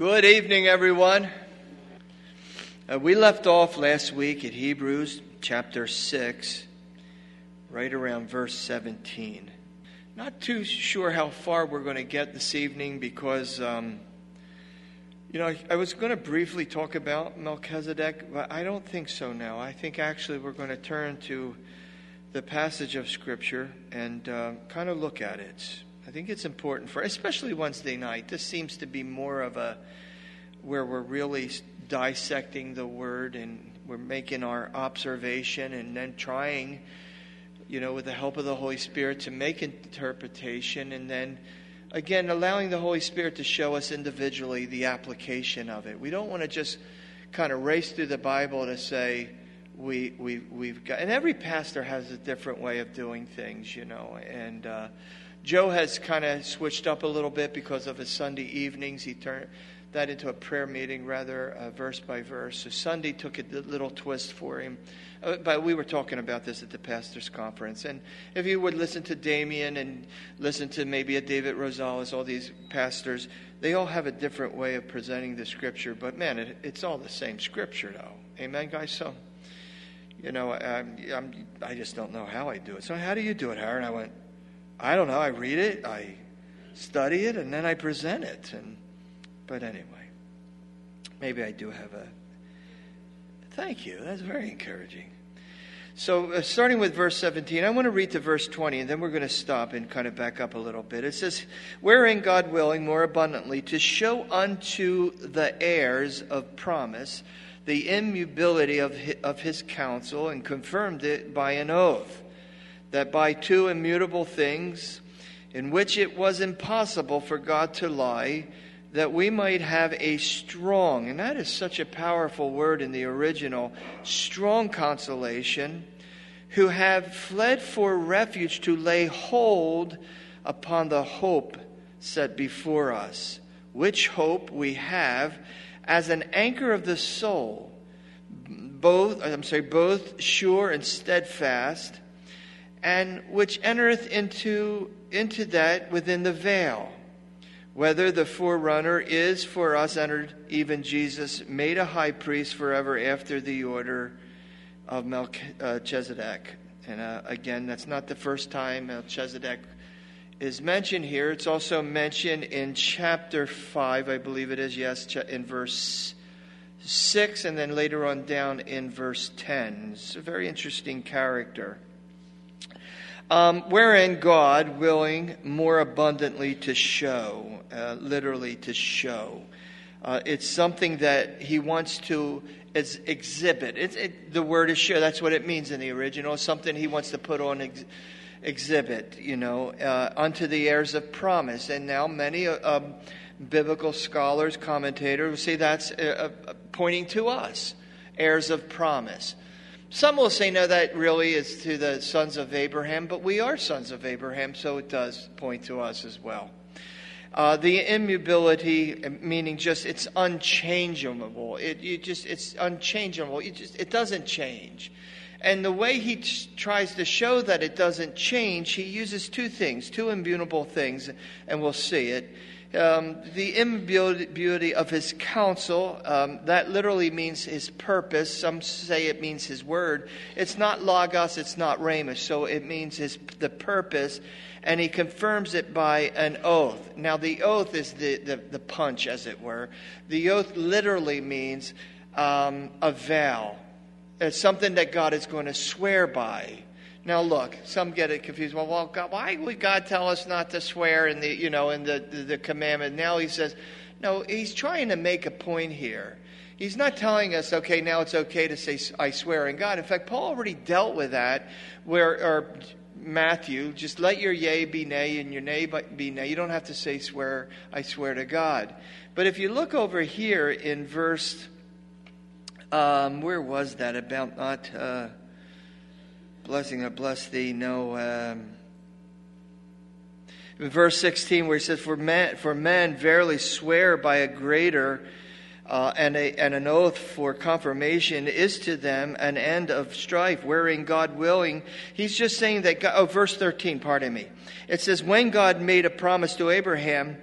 Good evening, everyone. Uh, we left off last week at Hebrews chapter 6, right around verse 17. Not too sure how far we're going to get this evening because, um, you know, I, was going to briefly talk about Melchizedek, but I don't think so now. I think actually we're going to turn to the passage of Scripture and uh, kind of look at it. I think it's important for, especially Wednesday night. This seems to be more of a where we're really dissecting the word and we're making our observation and then trying, you know, with the help of the Holy Spirit to make interpretation and then again allowing the Holy Spirit to show us individually the application of it. We don't want to just kind of race through the Bible to say we we we've got and every pastor has a different way of doing things, you know, and. Uh, Joe has kind of switched up a little bit because of his Sunday evenings. He turned that into a prayer meeting rather, uh, verse by verse. So Sunday took a little twist for him. Uh, but we were talking about this at the pastor's conference. And if you would listen to Damian and listen to maybe a David Rosales, all these pastors, they all have a different way of presenting the scripture. But man, it, it's all the same scripture, though. Amen, guys? So, you know, I'm, I'm, i just don't know how I do it. So, how do you do it, Aaron? I went, I don't know. I read it, I study it, and then I present it. And but anyway, maybe I do have a. Thank you. That's very encouraging. So, uh, starting with verse 17, I want to read to verse 20, and then we're going to stop and kind of back up a little bit. It says, Wherein God willing more abundantly to show unto the heirs of promise the immutability of his, of his counsel, and confirmed it by an oath that by two immutable things, in which it was impossible for God to lie, that we might have a strong, and that is such a powerful word in the original, strong consolation, who have fled for refuge to lay hold upon the hope set before us, which hope we have as an anchor of the soul, both I'm sorry, both sure and steadfast and which entereth into, into that within the veil. Whether the forerunner is for us entered, even Jesus, made a high priest forever after the order of Melchizedek. And uh, again, that's not the first time Melchizedek is mentioned here. It's also mentioned in chapter 5, I believe it is, yes, in verse 6, and then later on down in verse 10. It's a very interesting character um, wherein God willing more abundantly to show, uh, literally to show. Uh, it's something that he wants to exhibit. It, the word is show. That's what it means in the original. Something he wants to put on ex, exhibit, you know, uh, unto the heirs of promise. And now many uh, um, biblical scholars, commentators say that's uh, uh, pointing to us, heirs of promise. Some will say, no, that really is to the sons of Abraham, but we are sons of Abraham, so it does point to us as well. Uh, the immutability, meaning just it's unchangeable. It you just it's unchangeable. It just it doesn't change. And the way he t- tries to show that it doesn't change, he uses two things, two immutable things, and we'll see it um, the immutability of his counsel. Um, that literally means his purpose. Some say it means his word. It's not logos, it's not rhema, so it means his the purpose, and he confirms it by an oath. Now, the oath is the, the, the punch, as it were. The oath literally means um, a vow. It's something that God is going to swear by. Now look, some get it confused. Well, well, God, why would God tell us not to swear in the you know in the, the, the commandment? Now he says, no, he's trying to make a point here. He's not telling us, okay, now it's okay to say I swear in God. In fact, Paul already dealt with that, where or Matthew, just let your yea be nay and your nay be nay. You don't have to say swear, I swear to God. But if you look over here in verse, um, where was that about not? Uh, blessing, I bless thee. No. Um, in verse 16, where he says, For men, for men verily swear by a greater uh, and, a, and an oath for confirmation is to them an end of strife, wherein God willing. He's just saying that, God, oh, verse 13, pardon me. It says, When God made a promise to Abraham,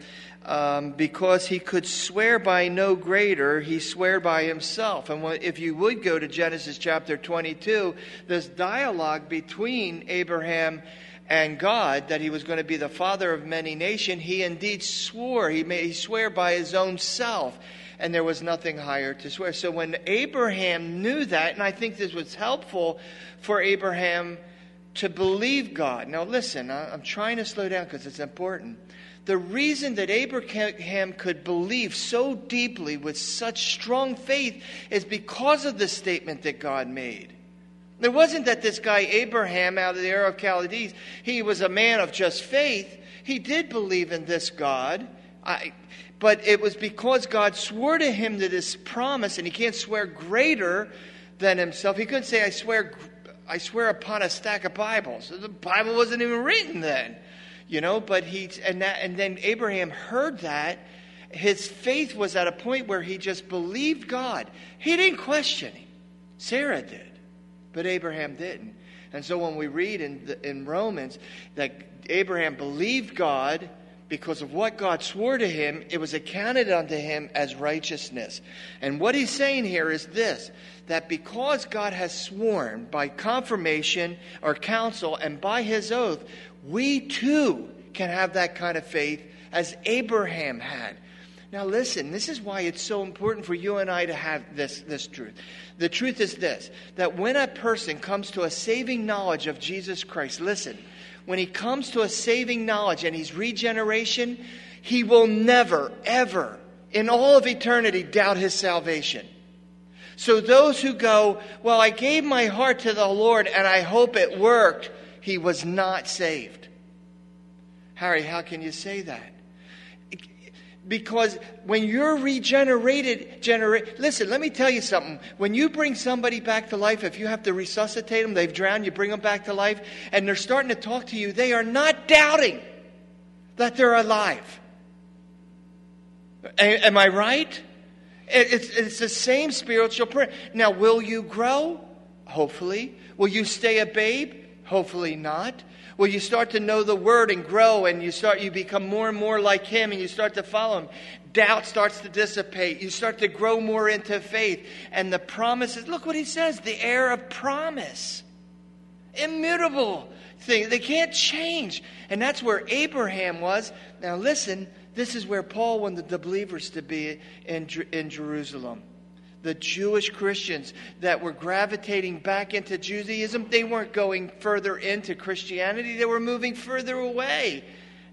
um, because he could swear by no greater, he swore by himself. And if you would go to Genesis chapter 22, this dialogue between Abraham and God that he was going to be the father of many nations, he indeed swore. He, made, he swore by his own self, and there was nothing higher to swear. So when Abraham knew that, and I think this was helpful for Abraham to believe God. Now, listen, I'm trying to slow down because it's important. The reason that Abraham could believe so deeply with such strong faith is because of the statement that God made. It wasn't that this guy Abraham out of the Ur of Chaldees, he was a man of just faith. He did believe in this God. I, but it was because God swore to him to this promise, and he can't swear greater than himself. He couldn't say, I swear, I swear upon a stack of Bibles. The Bible wasn't even written then. You know, but he and that and then Abraham heard that. His faith was at a point where he just believed God. He didn't question him. Sarah did but Abraham didn't. And so when we read in, the, in Romans that Abraham believed God because of what God swore to him, it was accounted unto him as righteousness. And what he's saying here is this that because God has sworn by confirmation or counsel and by his oath, we too can have that kind of faith as Abraham had. Now, listen, this is why it's so important for you and I to have this, this truth. The truth is this that when a person comes to a saving knowledge of Jesus Christ, listen, when he comes to a saving knowledge and he's regeneration, he will never, ever, in all of eternity, doubt his salvation. So those who go, Well, I gave my heart to the Lord and I hope it worked, he was not saved. Harry, how can you say that? Because when you're regenerated, generate, listen, let me tell you something. When you bring somebody back to life, if you have to resuscitate them, they've drowned, you bring them back to life, and they're starting to talk to you, they are not doubting that they're alive. Am I right? It's, it's the same spiritual prayer. Now, will you grow? Hopefully. Will you stay a babe? Hopefully not. Well, you start to know the word and grow and you start you become more and more like him and you start to follow him. Doubt starts to dissipate. You start to grow more into faith. And the promises, look what he says, the heir of promise. Immutable thing. They can't change. And that's where Abraham was. Now listen, this is where Paul wanted the believers to be in, in Jerusalem the Jewish Christians that were gravitating back into Judaism, they weren't going further into Christianity, they were moving further away.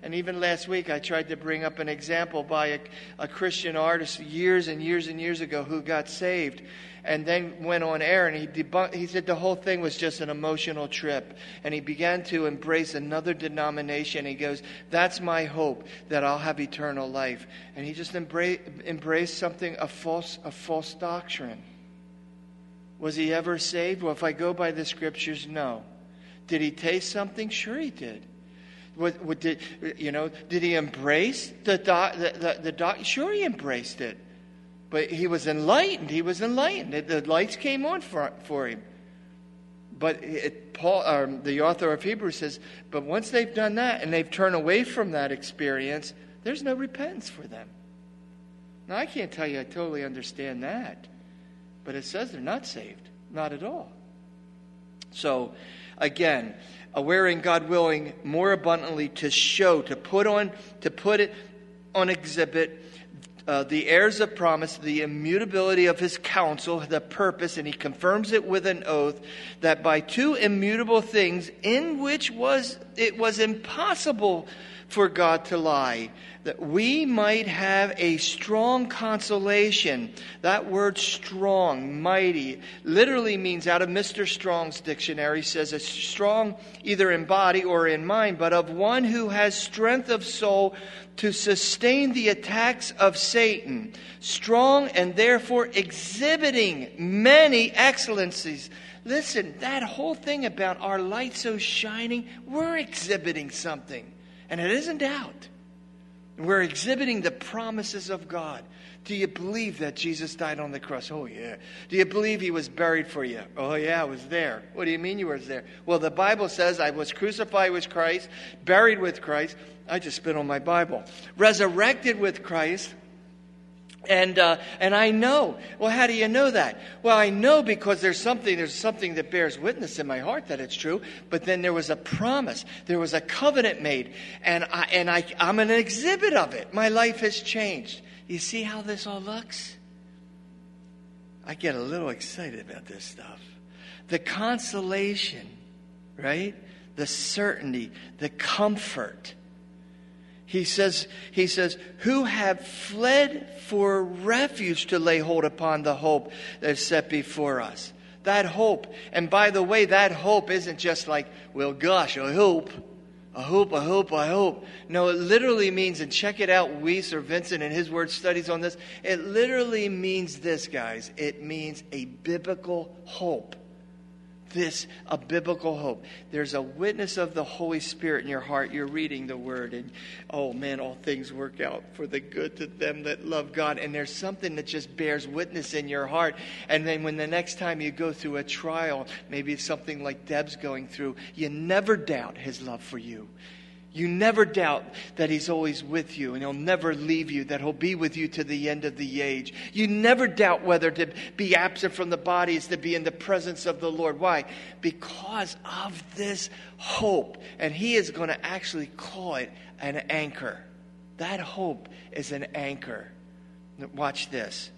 And even last week, I tried to bring up an example by a, a Christian artist years and years and years ago who got saved and then went on air and he debunked, he said the whole thing was just an emotional trip. And he began to embrace another denomination. He goes, That's my hope that I'll have eternal life. And he just embraced, embraced something, a false, a false doctrine. Was he ever saved? Well, if I go by the scriptures, no. Did he taste something? Sure, he did. What, what did you know? Did he embrace the doc, the, the, the doc? Sure, he embraced it. But he was enlightened. He was enlightened. The lights came on for, for him. But it, Paul, um, the author of Hebrews says, but once they've done that and they've turned away from that experience, there's no repentance for them. Now, I can't tell you I totally understand that, but it says they're not saved. Not at all. So, again, awareing God willing more abundantly to show, to put on, to put it on exhibit uh, the heirs of promise, the immutability of his counsel, the purpose, and he confirms it with an oath that by two immutable things in which was it was impossible for God to lie, that we might have a strong consolation. That word strong, mighty, literally means out of Mr. Strong's dictionary says a strong either in body or in mind, but of one who has strength of soul to sustain the attacks of Satan, strong and therefore exhibiting many excellencies. Listen, that whole thing about our light so shining, we're exhibiting something. And it isn't doubt. We're exhibiting the promises of God. Do you believe that Jesus died on the cross? Oh, yeah. Do you believe he was buried for you? Oh, yeah, I was there. What do you mean you were there? Well, the Bible says I was crucified with Christ, buried with Christ. I just spit on my Bible. Resurrected with Christ. And, uh, and I know. Well, how do you know that? Well, I know because there's something, there's something that bears witness in my heart that it's true. But then there was a promise. There was a covenant made. And, I, and I, I'm an exhibit of it. My life has changed. You see how this all looks? I get a little excited about this stuff. The consolation, right? The certainty, the comfort he says, he says, who have fled for refuge to lay hold upon the hope that is set before us. That hope. And by the way, that hope isn't just like, well, gosh, I hope. I hope, I hope, I hope. No, it literally means, and check it out, Wuest or Vincent and his word studies on this. It literally means this, guys. It means a biblical hope this a biblical hope. There's a witness of the Holy Spirit in your heart. You're reading the Word, and oh man, all things work out for the good to them that love God. And there's something that just bears witness in your heart. And then when the next time you go through a trial, maybe it's something like Deb's going through, you never doubt His love for you. You never doubt that He's always with you and He'll never leave you, that He'll be with you to the end of the age. You never doubt whether to be absent from the body is to be in the presence of the Lord. Why? Because of this hope. And He is going to actually call it an anchor. That hope is an anchor. Watch this.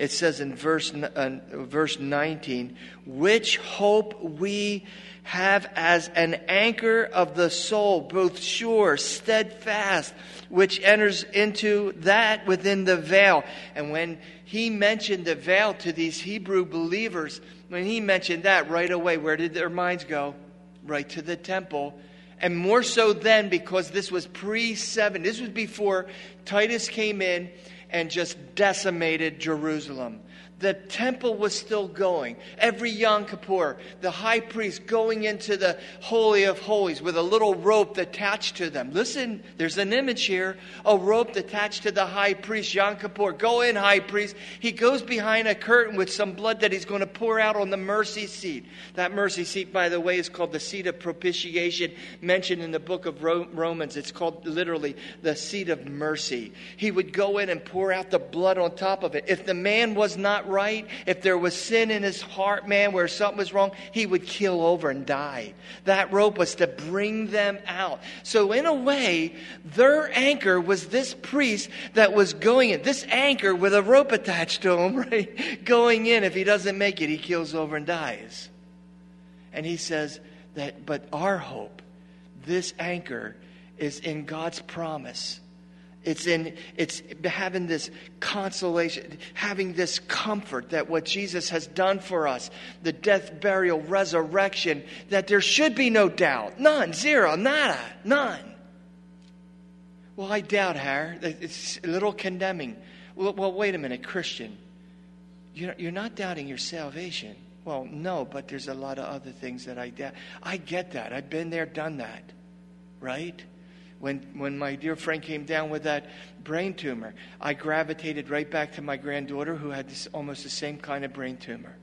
It says in verse, uh, verse 19, which hope we have as an anchor of the soul, both sure, steadfast, which enters into that within the veil. And when he mentioned the veil to these Hebrew believers, when he mentioned that right away, where did their minds go? Right to the temple. And more so then because this was pre 7. This was before Titus came in and just decimated Jerusalem the temple was still going. Every Yom Kippur, the high priest going into the Holy of Holies with a little rope attached to them. Listen, there's an image here a rope attached to the high priest, Yom Kippur. Go in, high priest. He goes behind a curtain with some blood that he's going to pour out on the mercy seat. That mercy seat, by the way, is called the seat of propitiation, mentioned in the book of Romans. It's called literally the seat of mercy. He would go in and pour out the blood on top of it. If the man was not right, if there was sin in his heart, man, where something was wrong, he would keel over and die. That rope was to bring them out. So, in a way, their anchor was this priest that was going in. This anchor with a rope attached to him, right? Going in. If he doesn't make it, he keels over and dies. And he says that, but our hope, this anchor, is in God's promise it's in it's having this consolation, having this comfort that what Jesus has done for us, the death, burial, resurrection, that there should be no doubt. None, zero, nada, none. Well, I doubt, Har. It's a little condemning. Well, well wait a minute, Christian. You're, you're not doubting your salvation. Well, no, but there's a lot of other things that I doubt. I get that. I've been there, done that. Right? When, when my dear friend came down with that brain tumor, I gravitated right back to my granddaughter who had this, almost the same kind of brain tumor.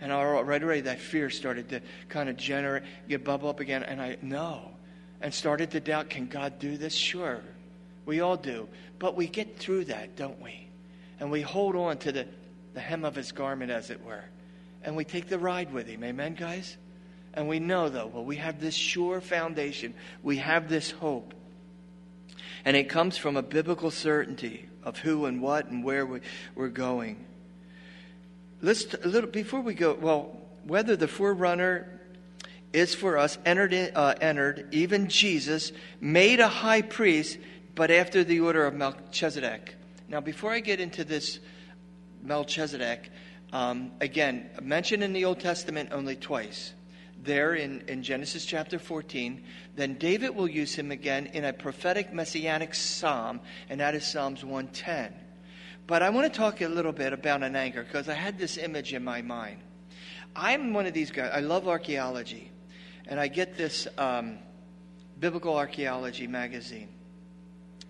And right away, that fear started to kind of generate, get bubble up again. And I, no. And started to doubt, can God do this? Sure. We all do. But we get through that, don't we? And we hold on to the, the hem of his garment, as it were. And we take the ride with him. Amen, guys? And we know, though, well, we have this sure foundation. We have this hope. And it comes from a biblical certainty of who and what and where we, we're going. Let's, a little, before we go, well, whether the forerunner is for us, entered, in, uh, entered, even Jesus, made a high priest, but after the order of Melchizedek. Now, before I get into this Melchizedek, um, again, mentioned in the Old Testament only twice there in, in Genesis chapter 14, then David will use him again in a prophetic messianic psalm, and that is Psalms 110. But I want to talk a little bit about an anchor because I had this image in my mind. I'm one of these guys, I love archaeology, and I get this um, biblical archaeology magazine.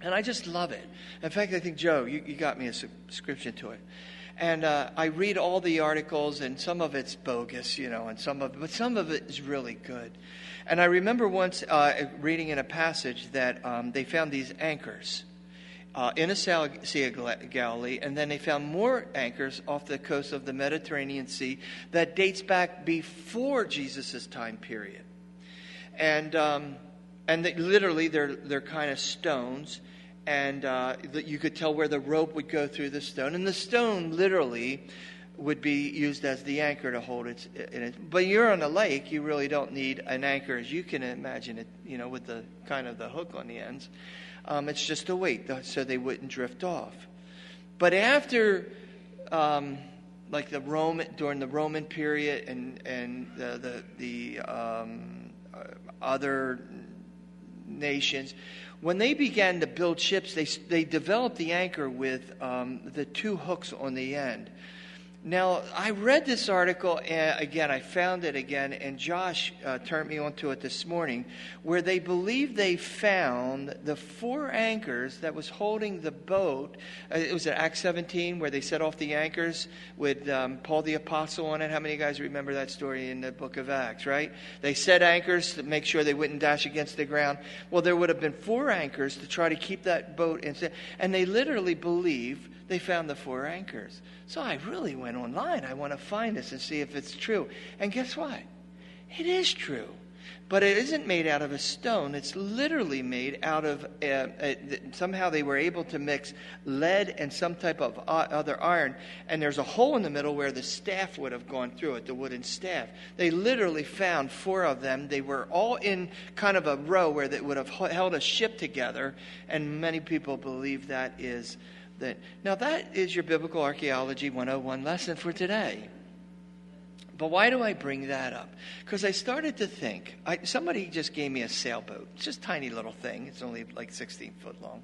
And I just love it. In fact, I think, Joe, you, you got me a subscription to it. And uh, I read all the articles, and some of it's bogus, you know, and some of, but some of it is really good. And I remember once uh, reading in a passage that um, they found these anchors uh, in a Sea of Galilee, and then they found more anchors off the coast of the Mediterranean Sea that dates back before Jesus' time period. And, um, and they, literally, they're, they're kind of stones, and uh, you could tell where the rope would go through the stone. And the stone, literally, would be used as the anchor to hold it in it. But you're on a lake, you really don't need an anchor as you can imagine it, you know, with the kind of the hook on the ends. Um, it's just a weight so they wouldn't drift off. But after, um, like the Roman during the Roman period and and the the, the um, uh, other nations, when they began to build ships, they they developed the anchor with um, the two hooks on the end. Now, I read this article, and again, I found it again, and Josh uh, turned me onto it this morning, where they believe they found the four anchors that was holding the boat. Uh, it was at Acts 17, where they set off the anchors with um, Paul the Apostle on it. How many of you guys remember that story in the book of Acts, right? They set anchors to make sure they wouldn't dash against the ground. Well, there would have been four anchors to try to keep that boat in. And they literally believe they found the four anchors. So I really went online. I want to find this and see if it's true. And guess what? It is true. But it isn't made out of a stone. It's literally made out of, uh, uh, somehow they were able to mix lead and some type of other iron. And there's a hole in the middle where the staff would have gone through it, the wooden staff. They literally found four of them. They were all in kind of a row where they would have held a ship together. And many people believe that is that now that is your biblical archaeology 101 lesson for today. But why do I bring that up? Because I started to think. I, somebody just gave me a sailboat. It's just tiny little thing. It's only like 16 foot long.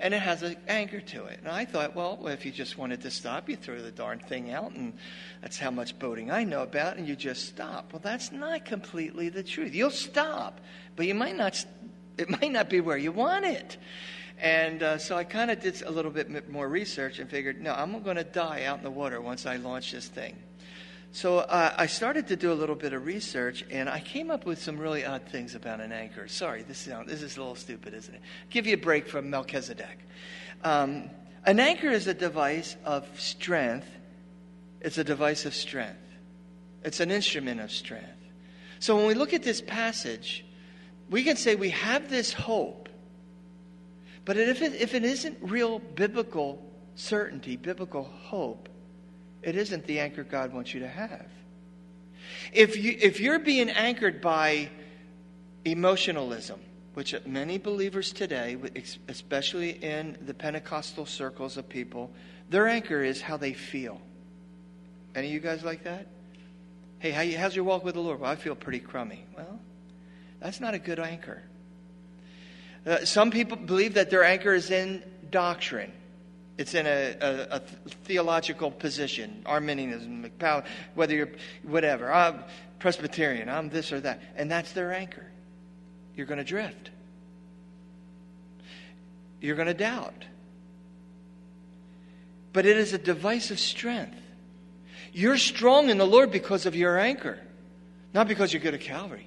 And it has an anchor to it. And I thought, well, if you just wanted to stop, you throw the darn thing out. And that's how much boating I know about. And you just stop. Well, that's not completely the truth. You'll stop, but you might not, it might not be where you want it. And uh, so I kind of did a little bit more research and figured, no, I'm going to die out in the water once I launch this thing. So uh, I started to do a little bit of research, and I came up with some really odd things about an anchor. Sorry, this is, this is a little stupid, isn't it? Give you a break from Melchizedek. Um, an anchor is a device of strength. It's a device of strength. It's an instrument of strength. So when we look at this passage, we can say we have this hope but if it, if it isn't real biblical certainty, biblical hope, it isn't the anchor God wants you to have. If, you, if you're being anchored by emotionalism, which many believers today, especially in the Pentecostal circles of people, their anchor is how they feel. Any of you guys like that? Hey, how you, how's your walk with the Lord? Well, I feel pretty crummy. Well, that's not a good anchor. Uh, some people believe that their anchor is in doctrine. It's in a, a, a theological position, Arminianism, whether you're whatever. I'm Presbyterian, I'm this or that. And that's their anchor. You're going to drift. You're going to doubt. But it is a of strength. You're strong in the Lord because of your anchor, not because you're good at Calvary.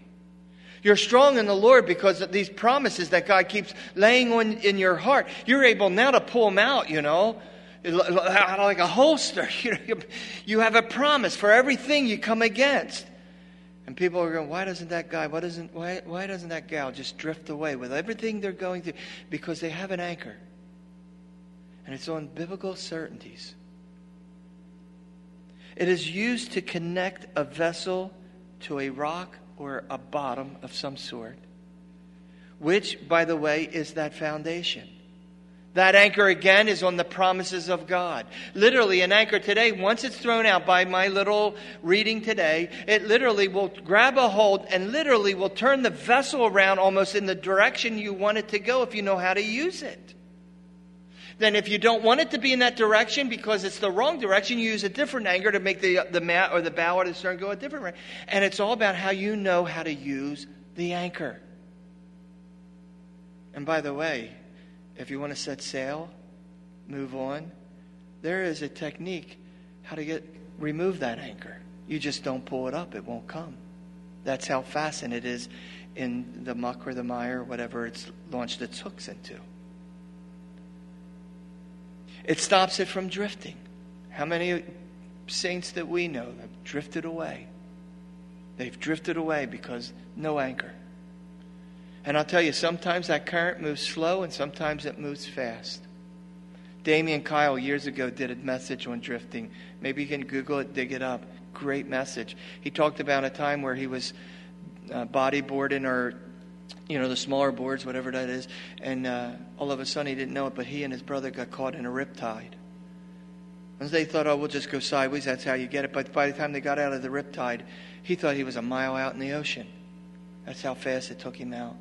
You're strong in the Lord because of these promises that God keeps laying on in your heart. You're able now to pull them out, you know, like a holster. You have a promise for everything you come against. And people are going, why doesn't that guy, why doesn't, why, why doesn't that gal just drift away with everything they're going through? Because they have an anchor. And it's on biblical certainties. It is used to connect a vessel to a rock or a bottom of some sort, which, by the way, is that foundation. That anchor again is on the promises of God. Literally, an anchor today, once it's thrown out by my little reading today, it literally will grab a hold and literally will turn the vessel around almost in the direction you want it to go if you know how to use it. Then, if you don't want it to be in that direction because it's the wrong direction, you use a different anchor to make the, the mat or the bow or the stern go a different way. And it's all about how you know how to use the anchor. And by the way, if you want to set sail, move on, there is a technique how to get remove that anchor. You just don't pull it up, it won't come. That's how fastened it is in the muck or the mire, whatever it's launched its hooks into. It stops it from drifting. How many saints that we know have drifted away? They've drifted away because no anchor. And I'll tell you, sometimes that current moves slow and sometimes it moves fast. Damian Kyle years ago did a message on drifting. Maybe you can Google it, dig it up. Great message. He talked about a time where he was uh, bodyboarding or, you know, the smaller boards, whatever that is, and uh, all of a sudden he didn't know it, but he and his brother got caught in a riptide. And they thought, oh, we'll just go sideways. That's how you get it. But by the time they got out of the riptide, he thought he was a mile out in the ocean. That's how fast it took him out.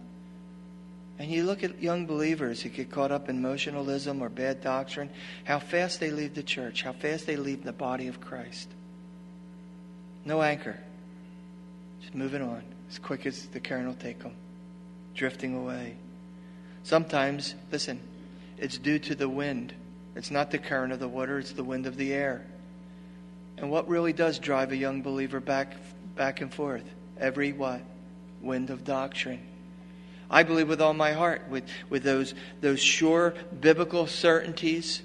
And you look at young believers who get caught up in emotionalism or bad doctrine, how fast they leave the church, how fast they leave the body of Christ. No anchor. Just moving on as quick as the current will take them, drifting away. Sometimes, listen, it's due to the wind. It's not the current of the water, it's the wind of the air. And what really does drive a young believer back back and forth? Every what? Wind of doctrine. I believe with all my heart, with, with those, those sure biblical certainties,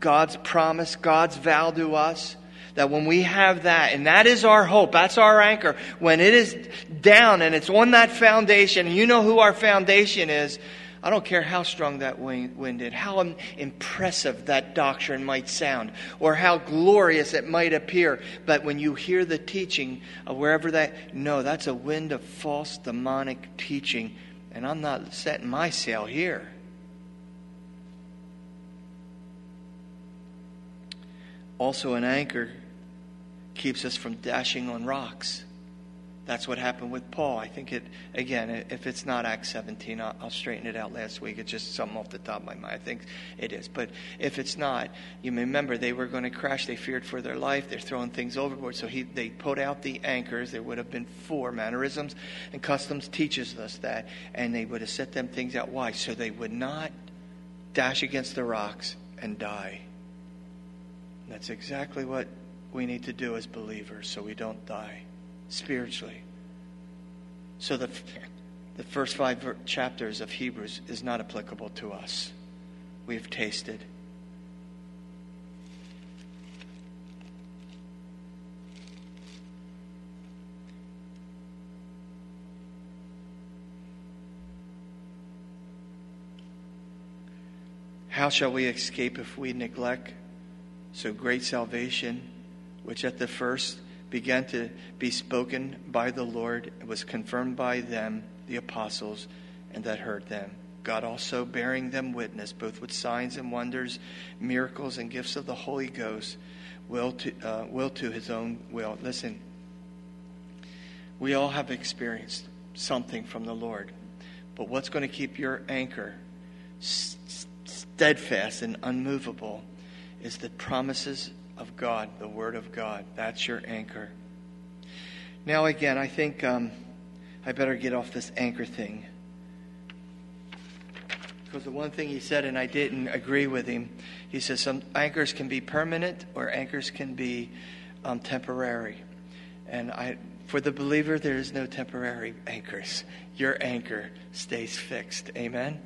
God's promise, God's vow to us, that when we have that, and that is our hope, that's our anchor, when it is down and it's on that foundation, you know who our foundation is, I don't care how strong that wind is, how impressive that doctrine might sound, or how glorious it might appear. But when you hear the teaching of wherever that, no, that's a wind of false demonic teaching and I'm not setting my sail here. Also, an anchor keeps us from dashing on rocks. That's what happened with Paul. I think it, again, if it's not Acts 17, I'll, I'll, straighten it out last week. It's just something off the top of my mind. I think it is. But if it's not, you may remember they were going to crash. They feared for their life. They're throwing things overboard. So he, they put out the anchors. There would have been four. Mannerisms and customs teaches us that. And they would have set them things out. Why? So they would not dash against the rocks and die. That's exactly what we need to do as believers so we don't die spiritually. So the, the first five chapters of Hebrews is not applicable to us. We've tasted. How shall we escape if we neglect so great salvation, which at the first began to be spoken by the Lord was confirmed by them, the apostles, and that heard them. God also bearing them witness, both with signs and wonders, miracles, and gifts of the Holy Ghost, will to, uh, will to his own will. Listen, we all have experienced something from the Lord, but what's going to keep your anchor steadfast and unmovable is the promises of God, the Word of God. That's your anchor. Now, again, I think um, I better get off this anchor thing. Because the one thing he said, and I didn't agree with him, he says some anchors can be permanent or anchors can be um, temporary. And I, for the believer, there is no temporary anchors. Your anchor stays fixed. Amen?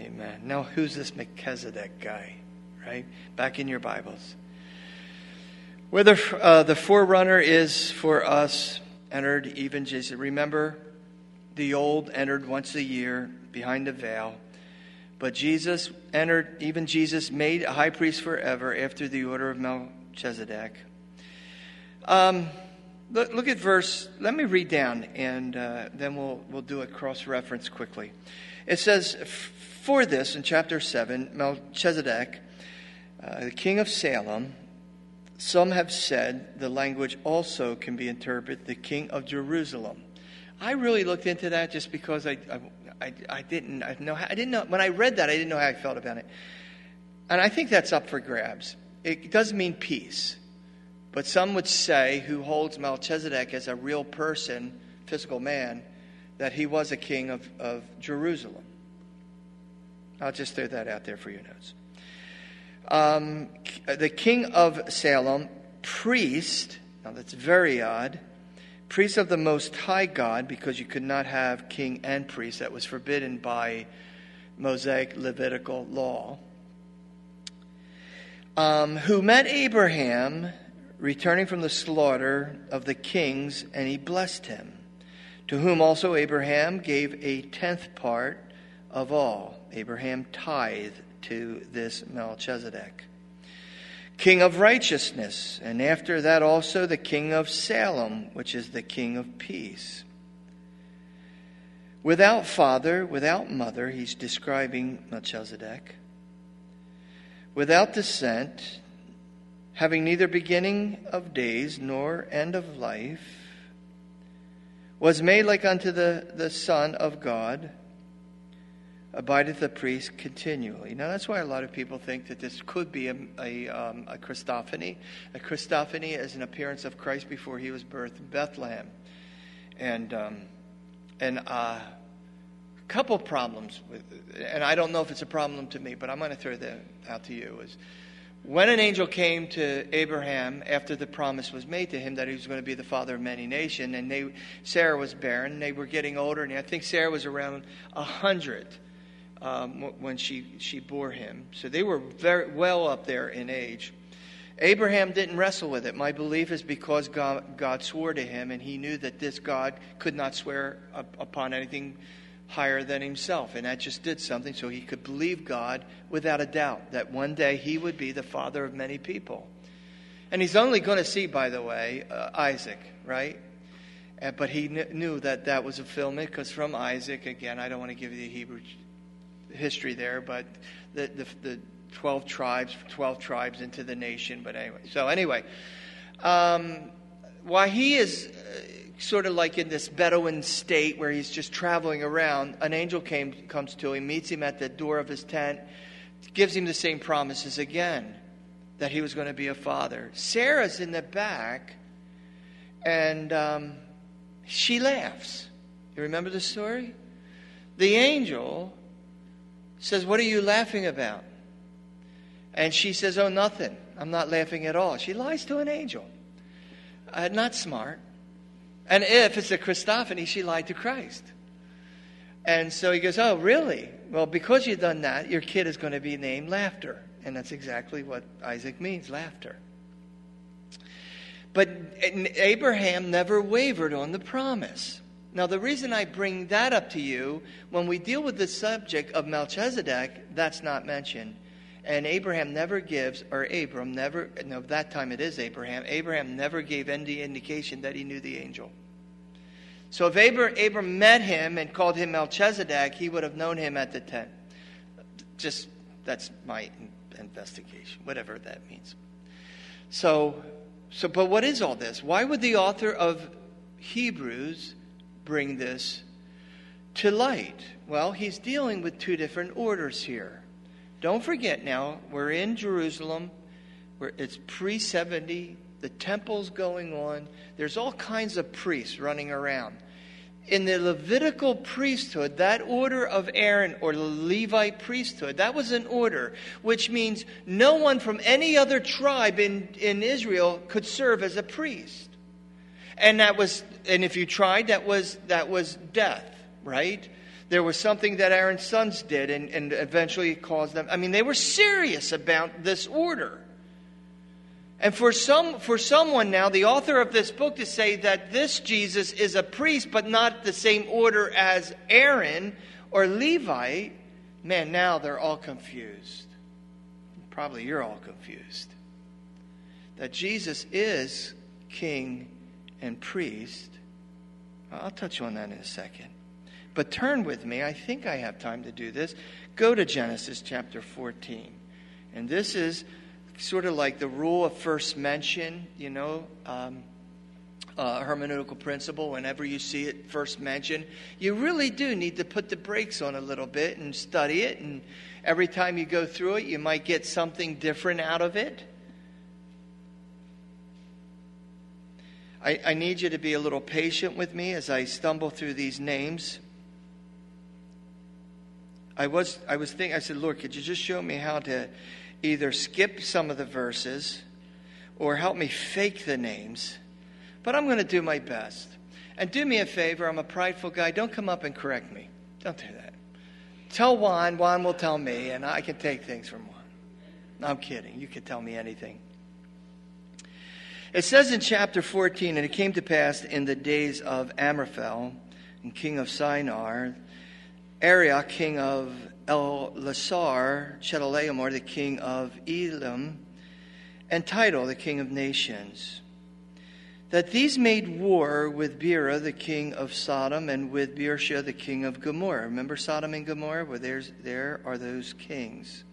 Amen. Now, who's this Melchizedek guy? Right? Back in your Bibles. Whether uh, the forerunner is for us entered even Jesus. Remember, the old entered once a year behind the veil. But Jesus entered, even Jesus made a high priest forever after the order of Melchizedek. Um, look, look, at verse, let me read down and uh, then we'll, we'll do a cross reference quickly. It says, For this, in chapter 7, Melchizedek, uh, the king of Salem, some have said the language also can be interpreted the king of Jerusalem. I really looked into that just because I, I, I, didn't I know I didn't know when I read that I didn't know how I felt about it, and I think that's up for grabs. It doesn't mean peace, but some would say who holds Melchizedek as a real person, physical man, that he was a king of, of Jerusalem. I'll just throw that out there for your notes. Um, the king of Salem, priest, now that's very odd, priest of the Most High God, because you could not have king and priest. That was forbidden by Mosaic Levitical law. Um, who met Abraham returning from the slaughter of the kings, and he blessed him. To whom also Abraham gave a tenth part of all. Abraham tithed to this Melchizedek. King of righteousness, and after that also the king of Salem, which is the king of peace. Without father, without mother, he's describing Melchizedek. Without descent, having neither beginning of days nor end of life, was made like unto the, the Son of God abideth the priest continually. Now, that's why a lot of people think that this could be a, a, um, a Christophany. A Christophany is an appearance of Christ before he was birthed in Bethlehem. And, um, and a uh, couple problems, with, and I don't know if it's a problem to me, but I'm going to throw that out to you, is when an angel came to Abraham after the promise was made to him that he was going to be the father of many nations, and they, Sarah was barren, they were getting older, and I think Sarah was around a hundred um, when she, she bore him. So they were very well up there in age. Abraham didn't wrestle with it. My belief is because God, God swore to him, and he knew that this God could not swear up, upon anything higher than himself. And that just did something so he could believe God without a doubt that one day he would be the father of many people. And he's only going to see, by the way, uh, Isaac, right? Uh, but he kn- knew that that was a fulfillment because from Isaac, again, I don't want to give you the Hebrew history there, but the, the, the 12 tribes, 12 tribes into the nation. But anyway, so anyway, um, while he is uh, sort of like in this Bedouin state where he's just traveling around, an angel came, comes to him, meets him at the door of his tent, gives him the same promises again that he was going to be a father. Sarah's in the back, and um, she laughs. You remember the story? The angel says, What are you laughing about? And she says, Oh, nothing. I'm not laughing at all. She lies to an angel. Uh, not smart. And if it's a Christophany, she lied to Christ. And so he goes, Oh, really? Well, because you've done that, your kid is going to be named Laughter. And that's exactly what Isaac means laughter. But Abraham never wavered on the promise. Now, the reason I bring that up to you, when we deal with the subject of Melchizedek, that's not mentioned. And Abraham never gives, or Abram never, no, that time it is Abraham, Abraham never gave any indication that he knew the angel. So if Abram, Abram met him and called him Melchizedek, he would have known him at the tent. Just, that's my investigation, whatever that means. So, so, but what is all this? Why would the author of Hebrews bring this to light? Well, he's dealing with two different orders here. Don't forget now, we're in Jerusalem, where it's pre 70, the temple's going on, there's all kinds of priests running around. In the Levitical priesthood, that order of Aaron or the Levite priesthood, that was an order, which means no one from any other tribe in, in Israel could serve as a priest and that was and if you tried that was that was death right? There was something that aaron's sons did and, and eventually caused them i mean they were serious about this order. And for some for someone now the author of this book to say that this jesus is a priest but not the same order as aaron or levi man now they're all confused. Probably you're all confused. That jesus is king and priest. I'll touch on that in a second. But turn with me, I think I have time to do this. Go to Genesis chapter 14. And this is sort of like the rule of first mention, you know, um, uh, hermeneutical principle. Whenever you see it first mentioned, you really do need to put the brakes on a little bit and study it. And every time you go through it, you might get something different out of it. I, I need you to be a little patient with me as I stumble through these names. I was, I was thinking, I said, Lord, could you just show me how to either skip some of the verses or help me fake the names? But I'm going to do my best. And do me a favor, I'm a prideful guy. Don't come up and correct me. Don't do that. Tell Juan, Juan will tell me, and I can take things from Juan. No, I'm kidding. You can tell me anything. It says in chapter 14, and it came to pass in the days of Amraphel, and king of Shinar, Arioch, king of Ellasar, Chedorlaomer, the king of Elam, and Tidal, the king of nations, that these made war with Bera, the king of Sodom, and with Birsha, the king of Gomorrah. Remember Sodom and Gomorrah? Well, there's, there are those kings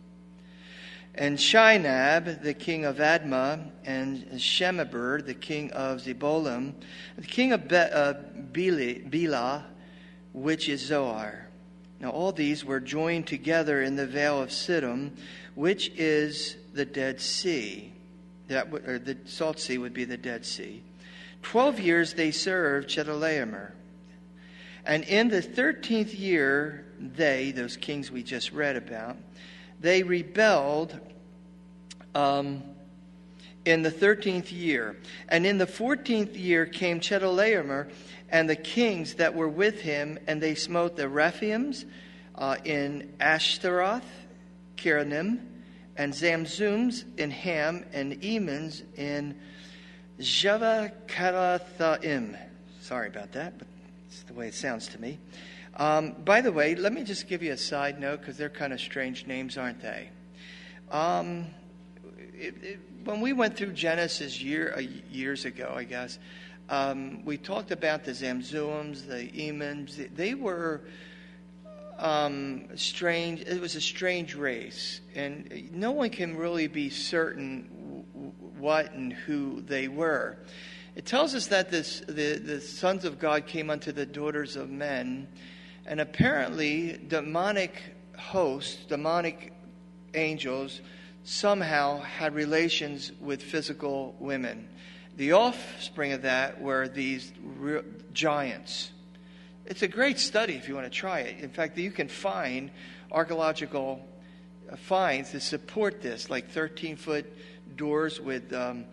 and Shinab, the king of Admah, and Shemeber, the king of Zebolim, the king of Be- uh, Bela, which is Zoar. Now, all these were joined together in the vale of Siddim, which is the Dead Sea. That or the Salt Sea would be the Dead Sea. Twelve years they served Chedorlaomer. And in the thirteenth year, they, those kings we just read about, they rebelled um, in the 13th year. And in the 14th year came Chedorlaomer and the kings that were with him, and they smote the Rephaims uh, in Ashtaroth, Kiranim, and Zamzums in Ham, and Emans in Javacarathaim. Sorry about that, but it's the way it sounds to me. Um, by the way, let me just give you a side note because they're kind of strange names, aren't they? Um, it, it, when we went through Genesis year, uh, years ago, I guess, um, we talked about the Zamzuims, the Emans. They were um, strange. It was a strange race, and no one can really be certain what and who they were. It tells us that this, the, the sons of God came unto the daughters of men and apparently, demonic hosts, demonic angels, somehow had relations with physical women. The offspring of that were these giants. It's a great study if you want to try it. In fact, you can find archaeological finds to support this, like 13 foot doors with um,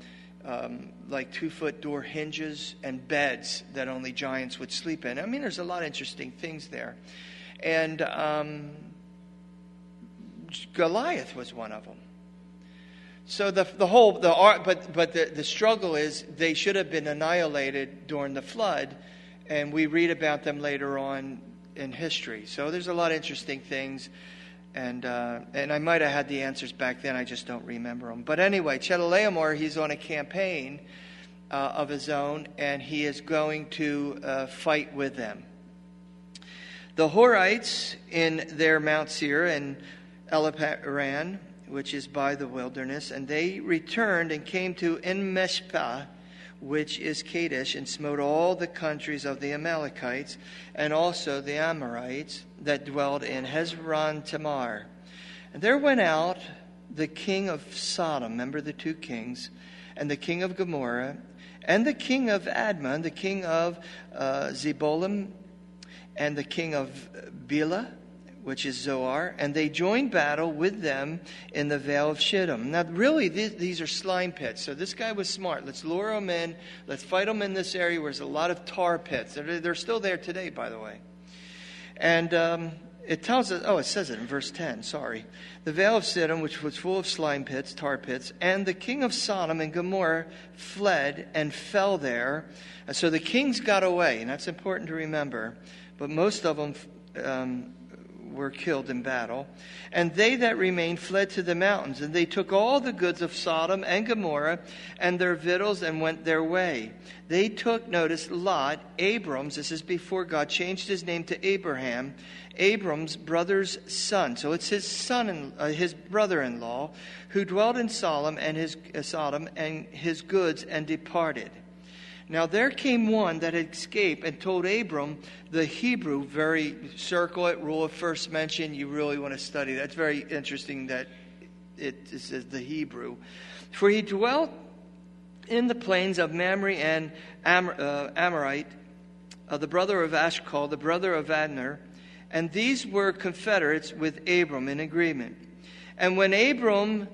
um, like two foot door hinges and beds that only giants would sleep in. I mean, there's a lot of interesting things there. And um, Goliath was one of them. So the, the whole, the art, but, but the, the struggle is they should have been annihilated during the flood, and we read about them later on in history. So there's a lot of interesting things and uh, and I might have had the answers back then. I just don't remember them. But anyway, Chedorlaomer, he's on a campaign uh, of his own, and he is going to uh, fight with them. The Horites in their Mount Seir and Elaparan, which is by the wilderness, and they returned and came to Enmeshpah, which is Kadesh, and smote all the countries of the Amalekites and also the Amorites that dwelled in Hezron Tamar. And there went out the king of Sodom, remember the two kings, and the king of Gomorrah, and the king of Admah, the king of uh, and the king of Bela, which is Zoar, and they joined battle with them in the Vale of Shittim. Now, really, these, these, are slime pits. So this guy was smart. Let's lure them in. Let's fight them in this area where there's a lot of tar pits. They're, they're still there today, by the way. And um, it tells us, oh, it says it in verse 10, sorry. The Vale of Shittim, which was full of slime pits, tar pits, and the king of Sodom and Gomorrah fled and fell there. And so the kings got away, and that's important to remember. But most of them um, were killed in battle. And they that remained fled to the mountains. And they took all the goods of Sodom and Gomorrah and their victuals and went their way. They took, notice, Lot, Abram's, this is before God changed his name to Abraham, Abram's brother's son. So it's his son, and uh, his brother-in-law, who dwelt in Sodom and his uh, Sodom and his goods and departed. Now there came one that had escaped and told Abram the Hebrew, very circle it, rule of first mention. You really want to study. That's very interesting that it, says the Hebrew. For he dwelt in the plains of Mamre and Am, uh, Amorite, uh, the brother of Ashcol, the brother of Adner, And these were confederates with Abram in agreement. And when Abram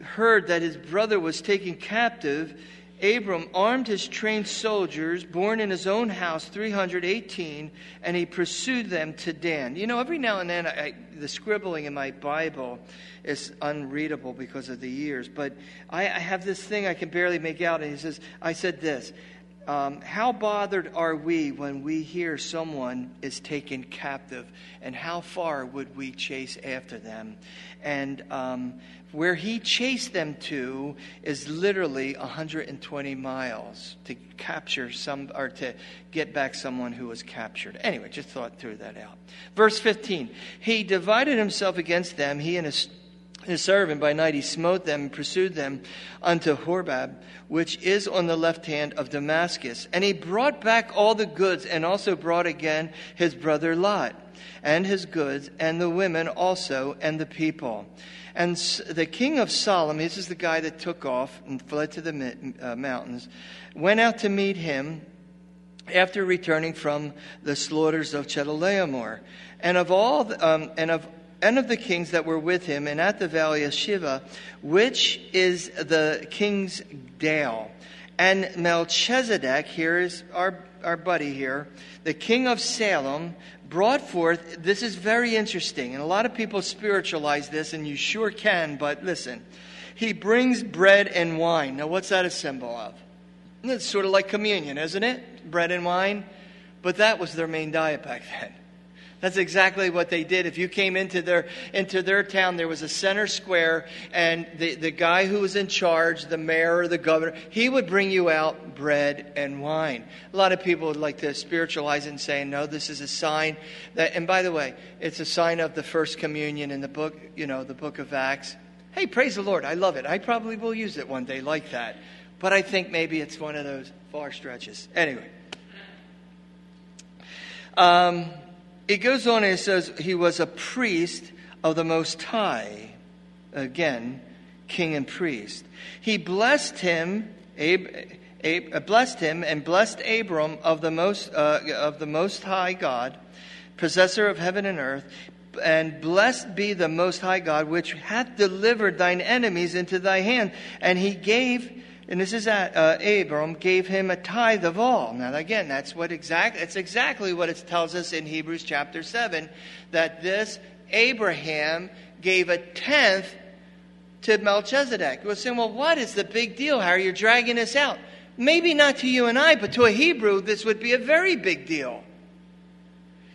heard that his brother was taken captive, Abram armed his trained soldiers, born in his own house, 318, and he pursued them to Dan. You know, every now and then, I, the scribbling in my Bible is unreadable because of the years, but I, I have this thing I can barely make out, and he says, I said this um, how bothered are we when we hear someone is taken captive, and how far would we chase after them? And um, where he chased them to is literally 120 miles to capture some or to get back someone who was captured. Anyway, just thought through that out. Verse 15 He divided himself against them, he and his his servant by night he smote them and pursued them unto Horbab, which is on the left hand of Damascus. And he brought back all the goods, and also brought again his brother Lot, and his goods, and the women also, and the people. And the king of Solomon, this is the guy that took off and fled to the uh, mountains, went out to meet him after returning from the slaughters of Chedorlaomer. And of all, the, um, and of and of the kings that were with him, and at the valley of Shaveh, which is the king's dale. And Melchizedek, here is our, our buddy here, the king of Salem, brought forth, this is very interesting, and a lot of people spiritualize this, and you sure can, but listen. He brings bread and wine. Now, what's that a symbol of? It's sort of like communion, isn't it? Bread and wine. But that was their main diet back then. That's exactly what they did. If you came into their, into their town, there was a center square, and the, the guy who was in charge, the mayor or the governor, he would bring you out bread and wine. A lot of people would like to spiritualize it and say, no, this is a sign that, and by the way, it's a sign of the first communion in the book, you know, the book of Acts. Hey, praise the Lord. I love it. I probably will use it one day like that. But I think maybe it's one of those far stretches. Anyway. Um, it goes on and it says he was a priest of the Most High. Again, king and priest. He blessed him, Ab, Ab, uh, blessed him, and blessed Abram of the most uh, of the Most High God, possessor of heaven and earth. And blessed be the Most High God, which hath delivered thine enemies into thy hand. And he gave and this is that uh, Abram gave him a tithe of all. Now, again, that's what exact. That's exactly what it tells us in Hebrews chapter seven, that this Abraham gave a tenth to Melchizedek. We're saying, well, what is the big deal? How are you dragging this out? Maybe not to you and I, but to a Hebrew, this would be a very big deal.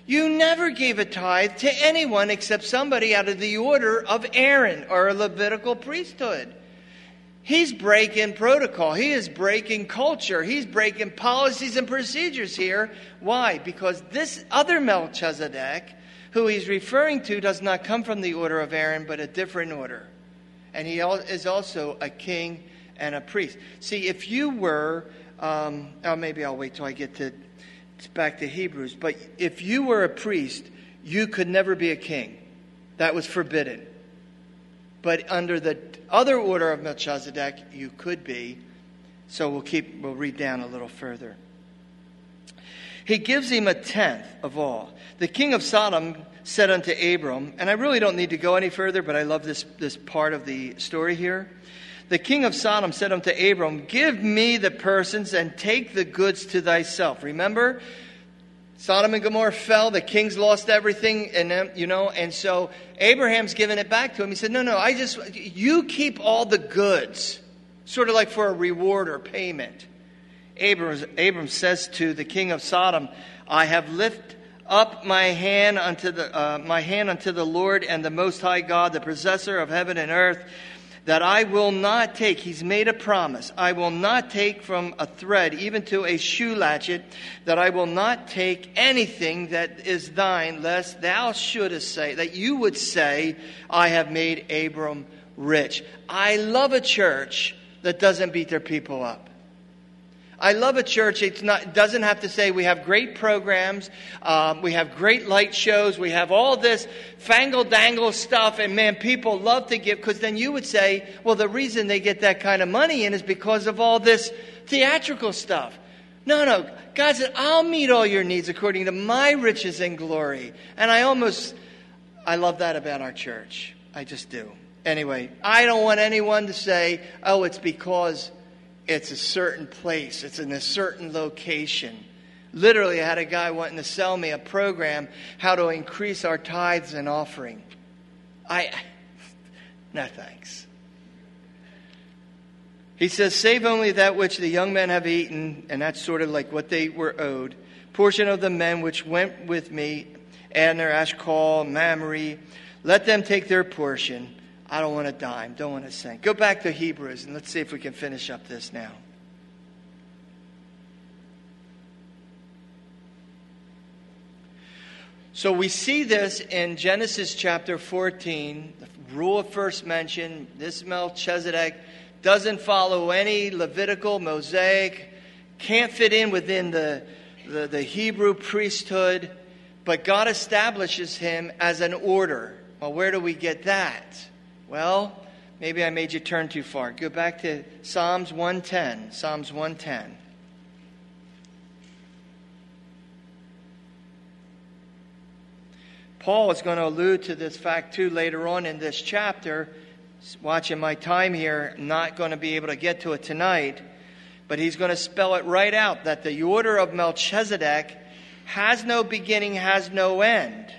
You never gave a tithe to anyone except somebody out of the order of Aaron or a Levitical priesthood. He's breaking protocol. He is breaking culture. He's breaking policies and procedures here. Why? Because this other Melchizedek, who he's referring to, does not come from the order of Aaron, but a different order. And he is also a king and a priest. See, if you were, um, oh, maybe I'll wait till I get to back to Hebrews, but if you were a priest, you could never be a king. That was forbidden. But under the other order of Melchizedek, you could be. So we'll keep, we'll read down a little further. He gives him a tenth of all. The king of Sodom said unto Abram, and I really don't need to go any further, but I love this, this part of the story here. The king of Sodom said unto Abram, Give me the persons and take the goods to thyself. Remember, Sodom and Gomorrah fell, the kings lost everything, and you know, and so Abraham's given it back to him. He said, No, no, I just, you keep all the goods, sort of like for a reward or payment. Abram, Abram says to the king of Sodom, I have lifted up my hand unto the, uh, my hand unto the Lord and the Most High God, the possessor of heaven and earth that I will not take, he's made a promise, I will not take from a thread, even to a shoe latchet, that I will not take anything that is thine, lest thou shouldest say, that you would say, I have made Abram rich. I love a church that doesn't beat their people up. I love a church. It doesn't have to say we have great programs, um, we have great light shows, we have all this fangle dangle stuff, and man, people love to give, because then you would say, well, the reason they get that kind of money in is because of all this theatrical stuff. No, no. God said, I'll meet all your needs according to my riches and glory. And I almost, I love that about our church. I just do. Anyway, I don't want anyone to say, oh, it's because it's a certain place, it's in a certain location. Literally, I had a guy wanting to sell me a program how to increase our tithes and offering. I, no thanks. He says, Save only that which the young men have eaten, and that's sort of like what they were owed. Portion of the men which went with me, Adner, Eshcol, Mamre, let them take their portion. I don't want a dime, don't want a cent. Go back to Hebrews, and let's see if we can finish up this now. So we see this in Genesis chapter 14, the rule of first mention. This Melchizedek doesn't follow any Levitical, Mosaic, can't fit in within the, the, the Hebrew priesthood, but God establishes him as an order. Well, where do we get that? Well, maybe I made you turn too far. Go back to Psalms 110. Psalms 110. Paul is going to allude to this fact too later on in this chapter. Watching my time here, not going to be able to get to it tonight, but he's going to spell it right out that the order of Melchizedek has no beginning, has no end,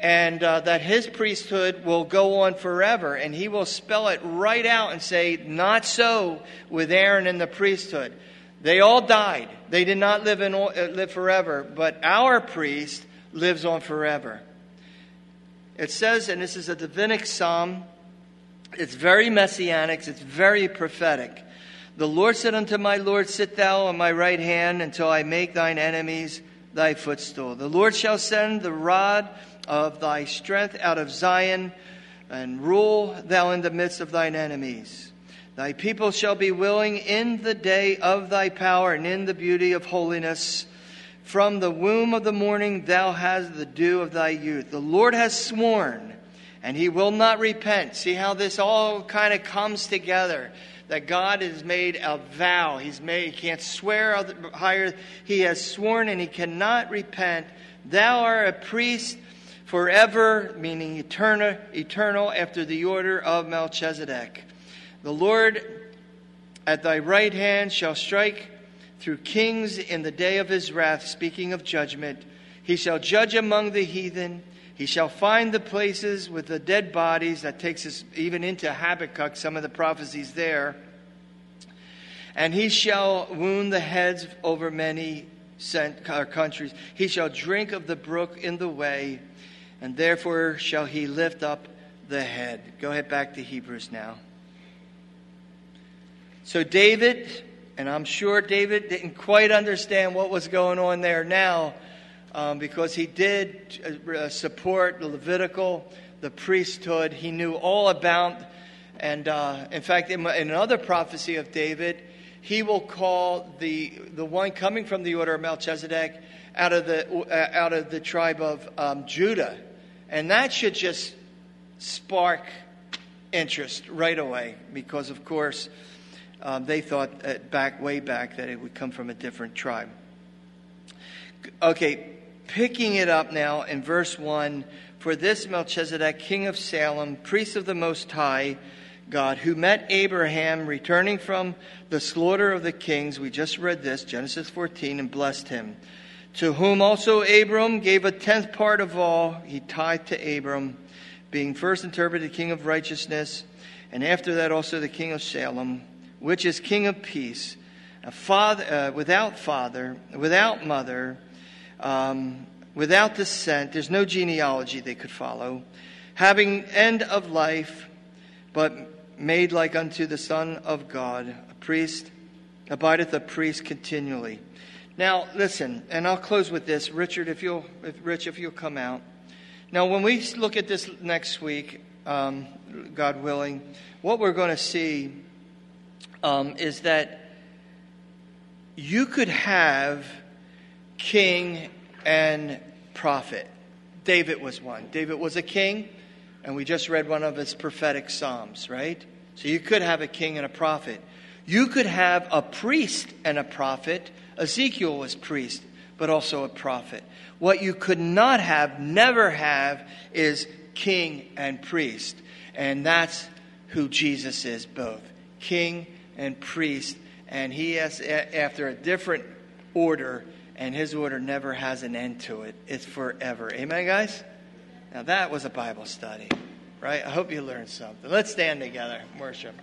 and uh, that his priesthood will go on forever. And he will spell it right out and say, Not so with Aaron and the priesthood. They all died. They did not live, in, uh, live forever, but our priest lives on forever. It says, and this is a Davidic psalm, it's very messianic, it's very prophetic. The Lord said unto my Lord, Sit thou on my right hand until I make thine enemies thy footstool. The Lord shall send the rod of thy strength out of Zion, and rule thou in the midst of thine enemies. Thy people shall be willing in the day of thy power and in the beauty of holiness. From the womb of the morning thou hast the dew of thy youth. The Lord has sworn, and he will not repent. See how this all kind of comes together. That God has made a vow. He's made, he can't swear higher. He has sworn and he cannot repent. Thou art a priest forever, meaning eternal, eternal after the order of Melchizedek. The Lord at thy right hand shall strike through kings in the day of his wrath, speaking of judgment. He shall judge among the heathen. He shall find the places with the dead bodies. That takes us even into Habakkuk, some of the prophecies there. And he shall wound the heads over many uh, countries. He shall drink of the brook in the way, and therefore shall he lift up the head. Go ahead back to Hebrews now. So, David and I'm sure David didn't quite understand what was going on there now um, because he did uh, support the Levitical, the priesthood. He knew all about, and uh, in fact, in, in, another prophecy of David, he will call the, the one coming from the order of Melchizedek out of the, uh, out of the tribe of um, Judah. And that should just spark interest right away because, of course, um, they thought back way back that it would come from a different tribe. Okay, picking it up now in verse 1 For this Melchizedek, king of Salem, priest of the Most High God, who met Abraham returning from the slaughter of the kings, we just read this, Genesis 14, and blessed him. To whom also Abram gave a tenth part of all, he tithed to Abram, being first interpreted king of righteousness, and after that also the king of Salem which is King of peace, a father, uh, without father, without mother, um, without descent. There's no genealogy they could follow. Having end of life, but made like unto the Son of God, a priest, abideth a priest continually. Now, listen, and I'll close with this. Richard, if you'll, if, Rich, if you'll come out. Now, when we look at this next week, um, God willing, what we're going to see um, is that you could have king and prophet. David was one. David was a king, and we just read one of his prophetic psalms, right? So you could have a king and a prophet. You could have a priest and a prophet, Ezekiel was priest, but also a prophet. What you could not have, never have, is king and priest. And that's who Jesus is both king and priest. And he has, after a different order, and his order never has an end to it. It's forever. Amen, guys? Now, that was a Bible study, right? I hope you learned something. Let's stand together, worship.